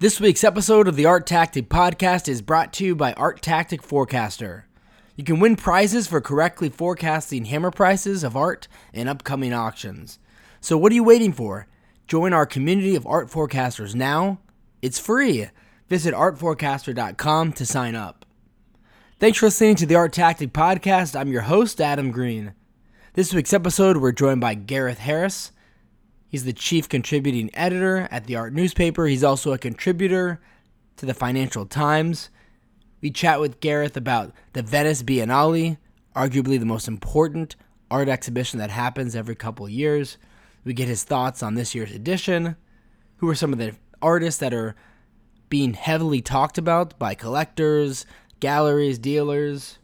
This week's episode of the Art Tactic Podcast is brought to you by Art Tactic Forecaster. You can win prizes for correctly forecasting hammer prices of art in upcoming auctions. So, what are you waiting for? Join our community of art forecasters now. It's free. Visit artforecaster.com to sign up. Thanks for listening to the Art Tactic Podcast. I'm your host, Adam Green. This week's episode, we're joined by Gareth Harris. He's the chief contributing editor at the art newspaper. He's also a contributor to the Financial Times. We chat with Gareth about the Venice Biennale, arguably the most important art exhibition that happens every couple years. We get his thoughts on this year's edition. Who are some of the artists that are being heavily talked about by collectors, galleries, dealers?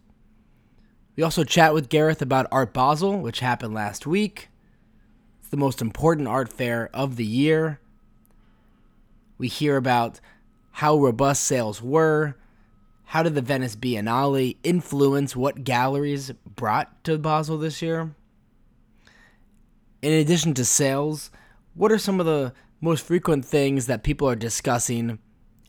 We also chat with Gareth about Art Basel, which happened last week the most important art fair of the year. We hear about how robust sales were. How did the Venice Biennale influence what galleries brought to Basel this year? In addition to sales, what are some of the most frequent things that people are discussing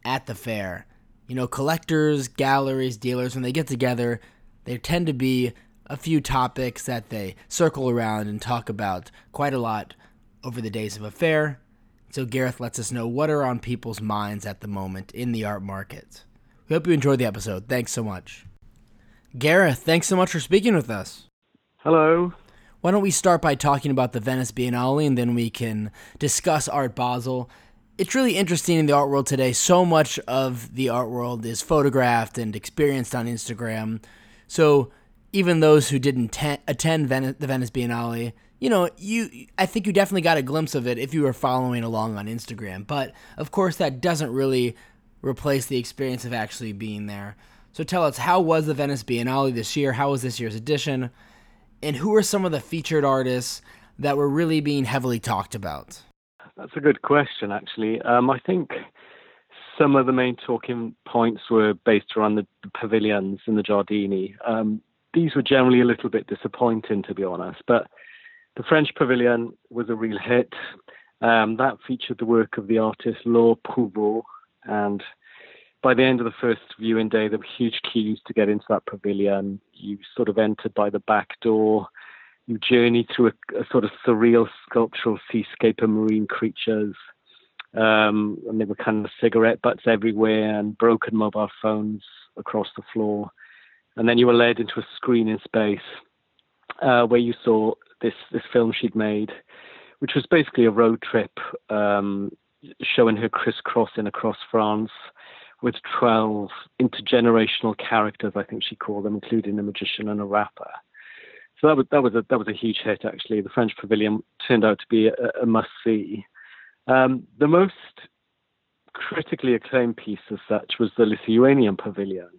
at the fair? You know, collectors, galleries, dealers, when they get together, they tend to be a few topics that they circle around and talk about quite a lot over the days of a fair. So Gareth lets us know what are on people's minds at the moment in the art market. We hope you enjoyed the episode. Thanks so much. Gareth, thanks so much for speaking with us. Hello. Why don't we start by talking about the Venice Biennale and then we can discuss Art Basel. It's really interesting in the art world today. So much of the art world is photographed and experienced on Instagram. So even those who didn't te- attend Venice, the Venice Biennale, you know, you I think you definitely got a glimpse of it if you were following along on Instagram. But of course, that doesn't really replace the experience of actually being there. So tell us, how was the Venice Biennale this year? How was this year's edition? And who are some of the featured artists that were really being heavily talked about? That's a good question, actually. Um, I think some of the main talking points were based around the, the pavilions in the Giardini. Um, these were generally a little bit disappointing, to be honest. But the French Pavilion was a real hit. Um, that featured the work of the artist Laure Prouvost, and by the end of the first viewing day, there were huge queues to get into that pavilion. You sort of entered by the back door. You journeyed through a, a sort of surreal sculptural seascape of marine creatures. Um, and there were kind of cigarette butts everywhere and broken mobile phones across the floor and then you were led into a screening space uh, where you saw this this film she'd made, which was basically a road trip um, showing her crisscrossing across France with 12 intergenerational characters, I think she called them, including a magician and a rapper. So that was that was a that was a huge hit actually. The French Pavilion turned out to be a, a must see. Um, the most critically acclaimed piece as such was the Lithuanian Pavilion,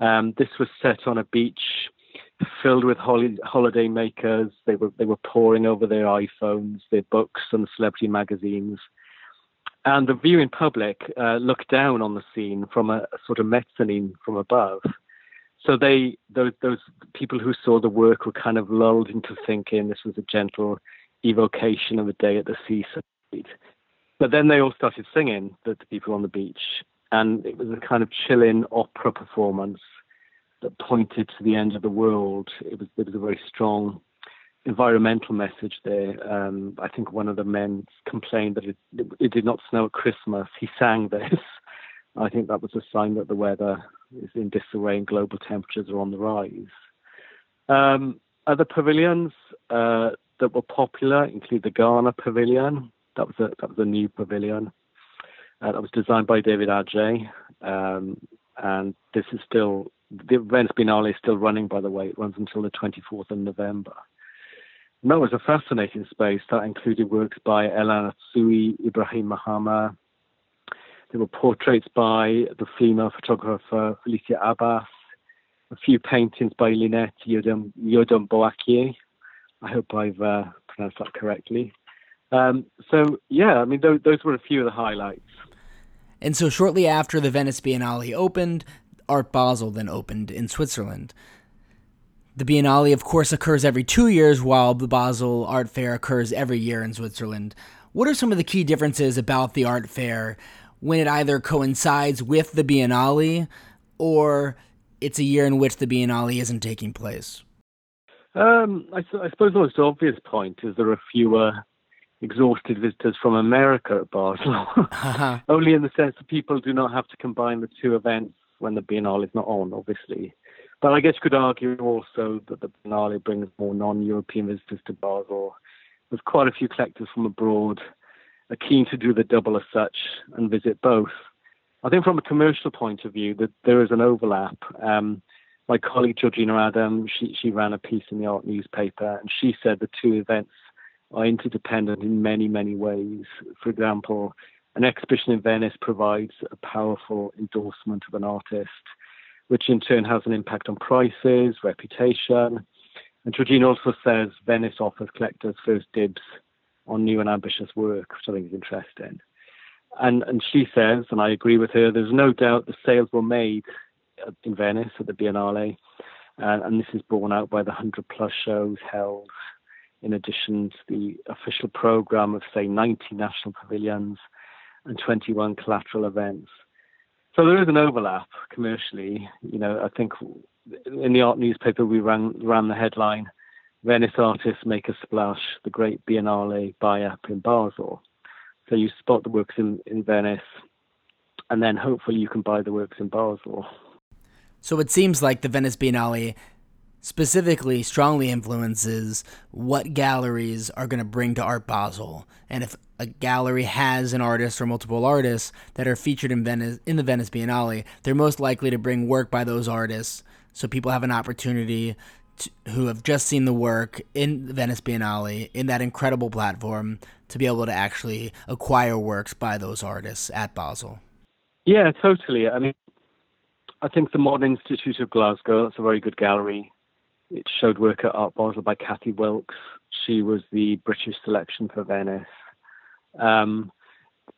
um, this was set on a beach filled with hol- holiday makers. They were they were poring over their iPhones, their books, and celebrity magazines. And the viewing public uh, looked down on the scene from a, sort of mezzanine from above. So they those those people who saw the work were kind of lulled into thinking this was a gentle evocation of a day at the seaside. But then they all started singing, the people on the beach, and it was a kind of chilling opera performance that pointed to the end of the world. It was there was a very strong environmental message there. Um, I think one of the men complained that it, it, it, did not snow at Christmas. He sang this. I think that was a sign that the weather is in disarray and global temperatures are on the rise. Um, other pavilions uh, that were popular include the Ghana Pavilion. That was a that was a new pavilion. Uh, that was designed by David Adjaye. Um, and this is still, the Venice Biennale is still running, by the way. It runs until the 24th of November. That was a fascinating space that included works by El Anatsui, Ibrahim Mahama. There were portraits by the female photographer Felicia Abban, a few paintings by Lynette Yiadom, Yiadom Boakye. I hope I've uh, pronounced that correctly. Um, so, yeah, I mean, those were a few of the highlights. And so, shortly after the Venice Biennale opened, Art Basel then opened in Switzerland. The Biennale, of course, occurs every two years, while the Basel Art Fair occurs every year in Switzerland. What are some of the key differences about the art fair when it either coincides with the Biennale or it's a year in which the Biennale isn't taking place? Um, I, I, suppose the most obvious point is there are fewer exhausted visitors from America at Basel. uh-huh. Only in the sense that people do not have to combine the two events when the Biennale is not on, obviously. But I guess you could argue also that the Biennale brings more non-European visitors to Basel. There's quite a few collectors from abroad are keen to do the double as such and visit both. I think from a commercial point of view that there is an overlap. Um, my colleague Georgina Adam, she, she ran a piece in the art newspaper, and she said the two events are interdependent in many, many ways. For example, an exhibition in Venice provides a powerful endorsement of an artist, which in turn has an impact on prices, reputation. And Georgina also says Venice offers collectors first dibs on new and ambitious work, which I think is interesting. And, and she says, and I agree with her, there's no doubt the sales were made in Venice at the Biennale, and, and this is borne out by the 100 plus shows held, in addition to the official program of, say, 90 national pavilions and 21 collateral events. So there is an overlap commercially. You know, I think in the art newspaper we ran ran the headline, Venice artists make a splash, the great Biennale buy-up in Basel. So you spot the works in, in Venice, and then hopefully you can buy the works in Basel. So it seems like the Venice Biennale specifically strongly influences what galleries are going to bring to Art Basel. And if a gallery has an artist or multiple artists that are featured in Venice in the Venice Biennale, they're most likely to bring work by those artists so people have an opportunity to, who have just seen the work in the Venice Biennale in that incredible platform to be able to actually acquire works by those artists at Basel. Yeah, totally. I mean, I think the Modern Institute of Glasgow, that's a very good gallery. It showed work at Art Basel by Cathy Wilkes. She was the British selection for Venice. Um,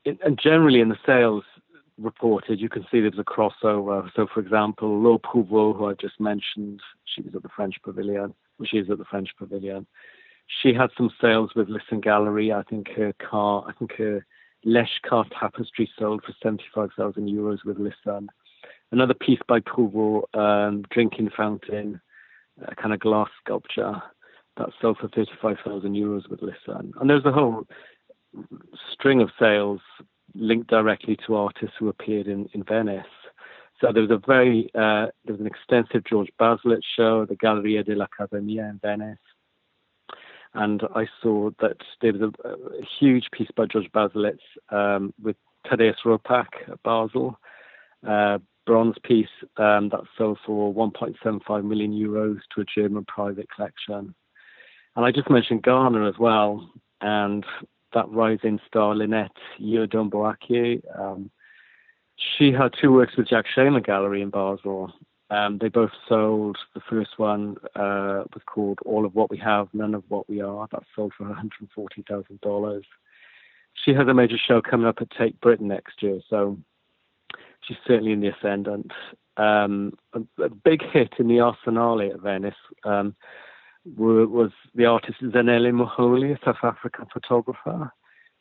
it, and generally in the sales reported, you can see there's a crossover. So, for example, Laure Prouvost, who I just mentioned, she was at the French Pavilion. She is at the French Pavilion. She had some sales with Lisson Gallery. I think her car, I think her Lesch car tapestry sold for 75,000 euros with Lisson another piece by Prouvost, um, Drinking Fountain, a kind of glass sculpture that sold for 35,000 euros with Lisson. And there's a whole string of sales linked directly to artists who appeared in, in Venice. So there was a very, uh, there was an extensive George Baselitz show, at the Galleria dell'Accademia in Venice. And I saw that there was a, a huge piece by George Baselitz um, with Thaddaeus Ropac at Basel, uh, bronze piece um, that sold for 1.75 million euros to a German private collection. And I just mentioned Ghana as well, and that rising star Lynette Yiadom Um, she had two works with Jack Shainman Gallery in Basel. Um, they both sold. The first one uh, was called All of What We Have, None of What We Are. That sold for $140,000. She has a major show coming up at Tate Britain next year, so she's certainly in the ascendant. Um, a, a, big hit in the Arsenale at Venice um, were, was the artist Zanele Muholi, a South African photographer.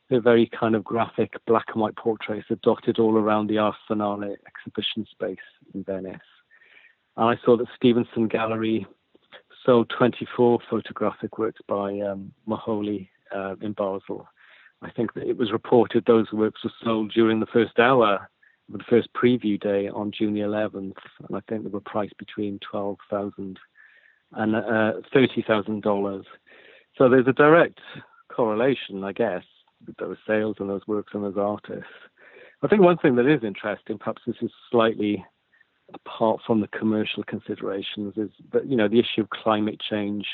They're very kind of graphic black and white portraits are dotted all around the Arsenale exhibition space in Venice. And I saw that Stevenson Gallery sold 24 photographic works by um, Muholi uh, in Basel. I think that it was reported those works were sold during the first hour the first preview day on June the 11th, and I think they were priced between twelve thousand and uh, thirty thousand dollars. So there's a direct correlation, I guess, with those sales and those works and those artists. I think one thing that is interesting, perhaps this is slightly apart from the commercial considerations, is that you know the issue of climate change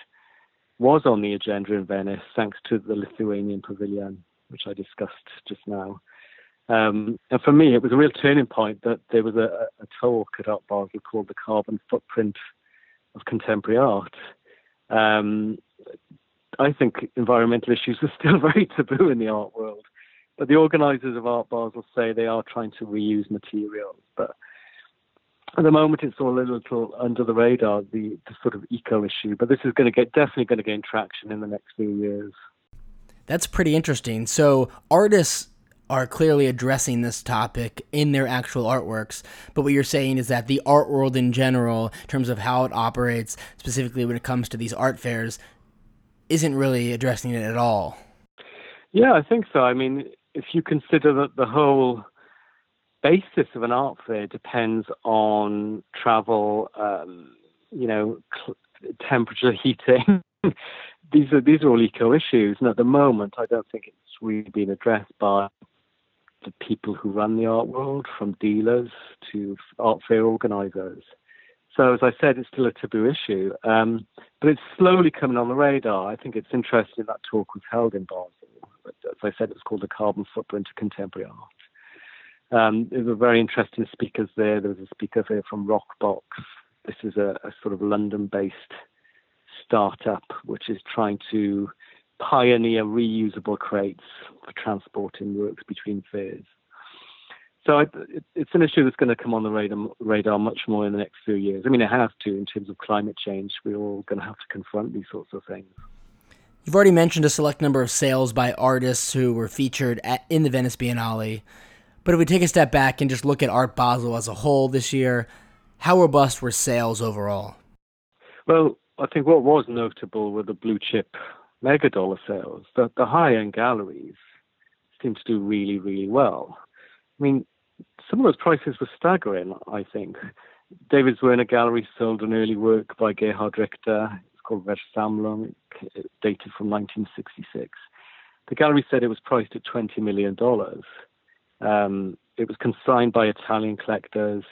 was on the agenda in Venice, thanks to the Lithuanian pavilion, which I discussed just now. Um, and for me, it was a real turning point that there was a, a talk at Art Basel called The Carbon Footprint of Contemporary Art. Um, I think environmental issues are still very taboo in the art world, but the organisers of Art Basel say they are trying to reuse materials. But at the moment, it's all a little under the radar, the, the sort of eco issue. But this is going to get definitely going to gain traction in the next few years. That's pretty interesting. So artists are clearly addressing this topic in their actual artworks. But what you're saying is that the art world in general, in terms of how it operates, specifically when it comes to these art fairs, isn't really addressing it at all. Yeah, I think so. I mean, if you consider that the whole basis of an art fair depends on travel, um, you know, cl- temperature, heating. these are these are all eco issues, and at the moment, I don't think it's really been addressed by the people who run the art world, from dealers to art fair organisers. So, as I said, it's still a taboo issue, um, but it's slowly coming on the radar. I think it's interesting that talk was held in Basel. As I said, it's called the carbon footprint of contemporary art. Um, there were very interesting speakers there. There was a speaker there from ROKBOX. This is a, a sort of London-based startup which is trying to pioneer reusable crates for transporting works between fairs. So it, it's an issue that's going to come on the radar, radar much more in the next few years. I mean, it has to in terms of climate change. We're all going to have to confront these sorts of things. You've already mentioned a select number of sales by artists who were featured at, in the Venice Biennale. But if we take a step back and just look at Art Basel as a whole this year, how robust were sales overall? Well, I think what was notable were the blue chip mega dollar sales. The, the high end galleries seem to do really, really well. I mean, some of those prices were staggering, I think. David Zwirner Gallery sold an early work by Gerhard Richter. It's called Versammlung, dated from 1966. The gallery said it was priced at $20 million. Um, it was consigned by Italian collectors.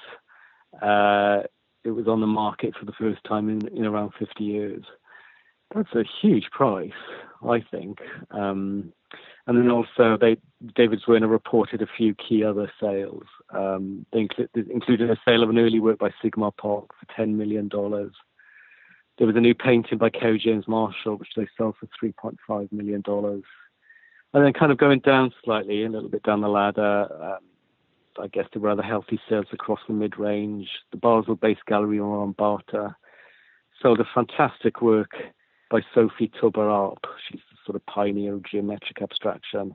Uh, it was on the market for the first time in, in around 50 years. That's a huge price, I think. Um, and then also, they, David Zwirner reported a few key other sales. Um, they included a sale of an early work by Sigmar Polke for $10 million. There was a new painting by Kerry James Marshall, which they sold for $3.5 million. And then kind of going down slightly, a little bit down the ladder, um, I guess there were other healthy sales across the mid-range. The Basel-based gallery Von Bartha sold a fantastic work by Sophie Taeuber-Arp. She's the sort of pioneer of geometric abstraction.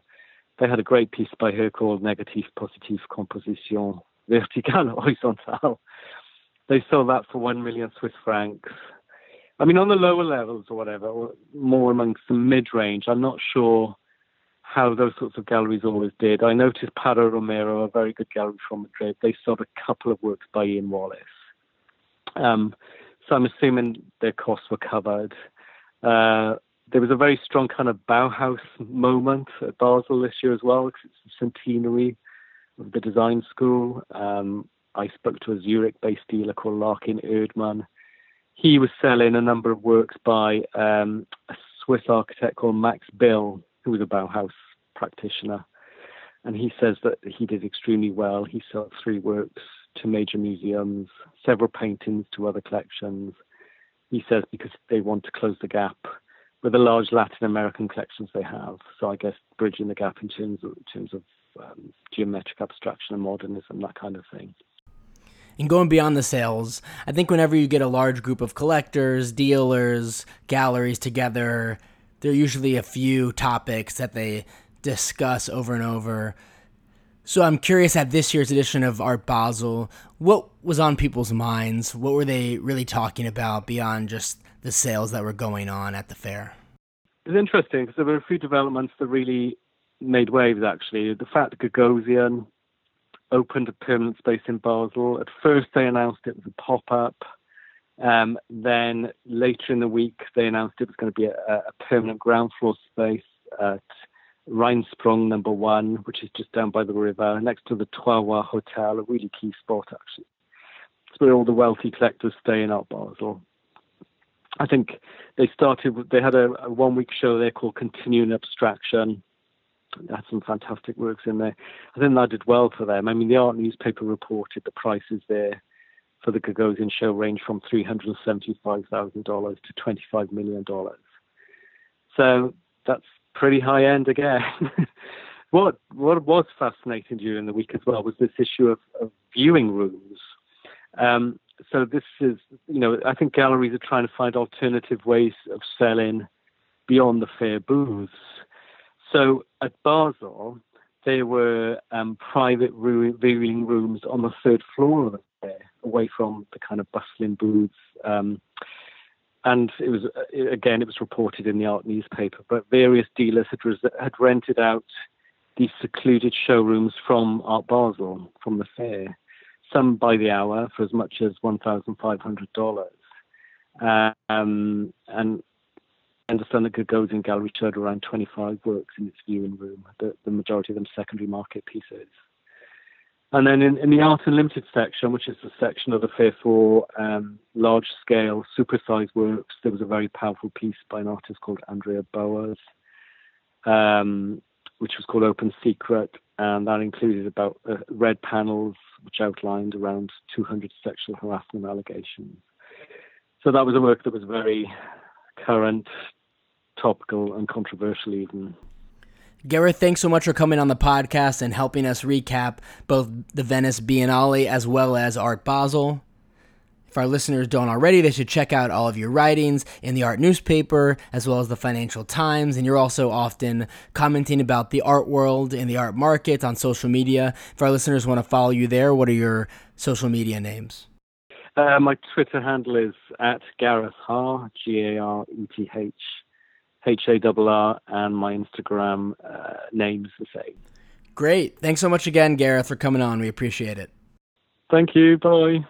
They had a great piece by her called Negative Positive Composition Verticale Horizontale. They sold that for one million Swiss francs. I mean, on the lower levels or whatever, or more amongst the mid-range, I'm not sure how those sorts of galleries always did. I noticed Parra Romero, a very good gallery from Madrid, they sold a couple of works by Ian Wallace. Um, so I'm assuming their costs were covered. Uh, there was a very strong kind of Bauhaus moment at Basel this year as well, because it's the centenary of the design school. Um, I spoke to a Zurich-based dealer called Larkin Erdmann. He was selling a number of works by um, a Swiss architect called Max Bill, who was a Bauhaus practitioner. And he says that he did extremely well. He sold three works to major museums, several paintings to other collections. He says because they want to close the gap with the large Latin American collections they have. So I guess bridging the gap in terms of, in terms of um, geometric abstraction and modernism, that kind of thing. And going beyond the sales, I think whenever you get a large group of collectors, dealers, galleries together, there are usually a few topics that they discuss over and over. So I'm curious at this year's edition of Art Basel, what was on people's minds? What were they really talking about beyond just the sales that were going on at the fair? It's interesting because there were a few developments that really made waves actually. The fact that Gagosian opened a permanent space in Basel. At first they announced it was a pop up. Um, then later in the week they announced it was going to be a, a permanent ground floor space at Rheinsprung number one, which is just down by the river, next to the Trois Hotel, a really key spot actually. It's where all the wealthy collectors stay in Art Basel. I think they started. They had a, a one-week show there called Continuing Abstraction. They had some fantastic works in there. I think that did well for them. I mean, the art newspaper reported the prices there for the Gagosian show range from three hundred and seventy-five thousand dollars to twenty-five million dollars. So that's pretty high end again. what what was fascinating during the week as well was this issue of, of viewing rooms. Um, so this is, you know, I think galleries are trying to find alternative ways of selling beyond the fair booths. So at Basel, there were um, private viewing rooms on the third floor of the fair, away from the kind of bustling booths. Um, and it was uh, again, it was reported in the art newspaper. But various dealers had res- had rented out these secluded showrooms from Art Basel, from the fair, some by the hour for as much as one thousand five hundred dollars. Um, and I understand that Gagosian Gallery showed around 25 works in its viewing room, the, the majority of them secondary market pieces. And then in, in, the Art Unlimited section, which is the section of the fair for um, large scale, supersized works, there was a very powerful piece by an artist called Andrea Bowers, um, which was called Open Secret. And that included about uh, red panels, which outlined around 200 sexual harassment allegations. So that was a work that was very current, topical, and controversial even. Gareth, thanks so much for coming on the podcast and helping us recap both the Venice Biennale as well as Art Basel. If our listeners don't already, they should check out all of your writings in the art newspaper as well as the Financial Times. And you're also often commenting about the art world and the art market on social media. If our listeners want to follow you there, what are your social media names? Uh, my Twitter handle is at Gareth Harr, G A R E T H H A R R, and my Instagram uh, name's the same. Great. Thanks so much again, Gareth, for coming on. We appreciate it. Thank you. Bye.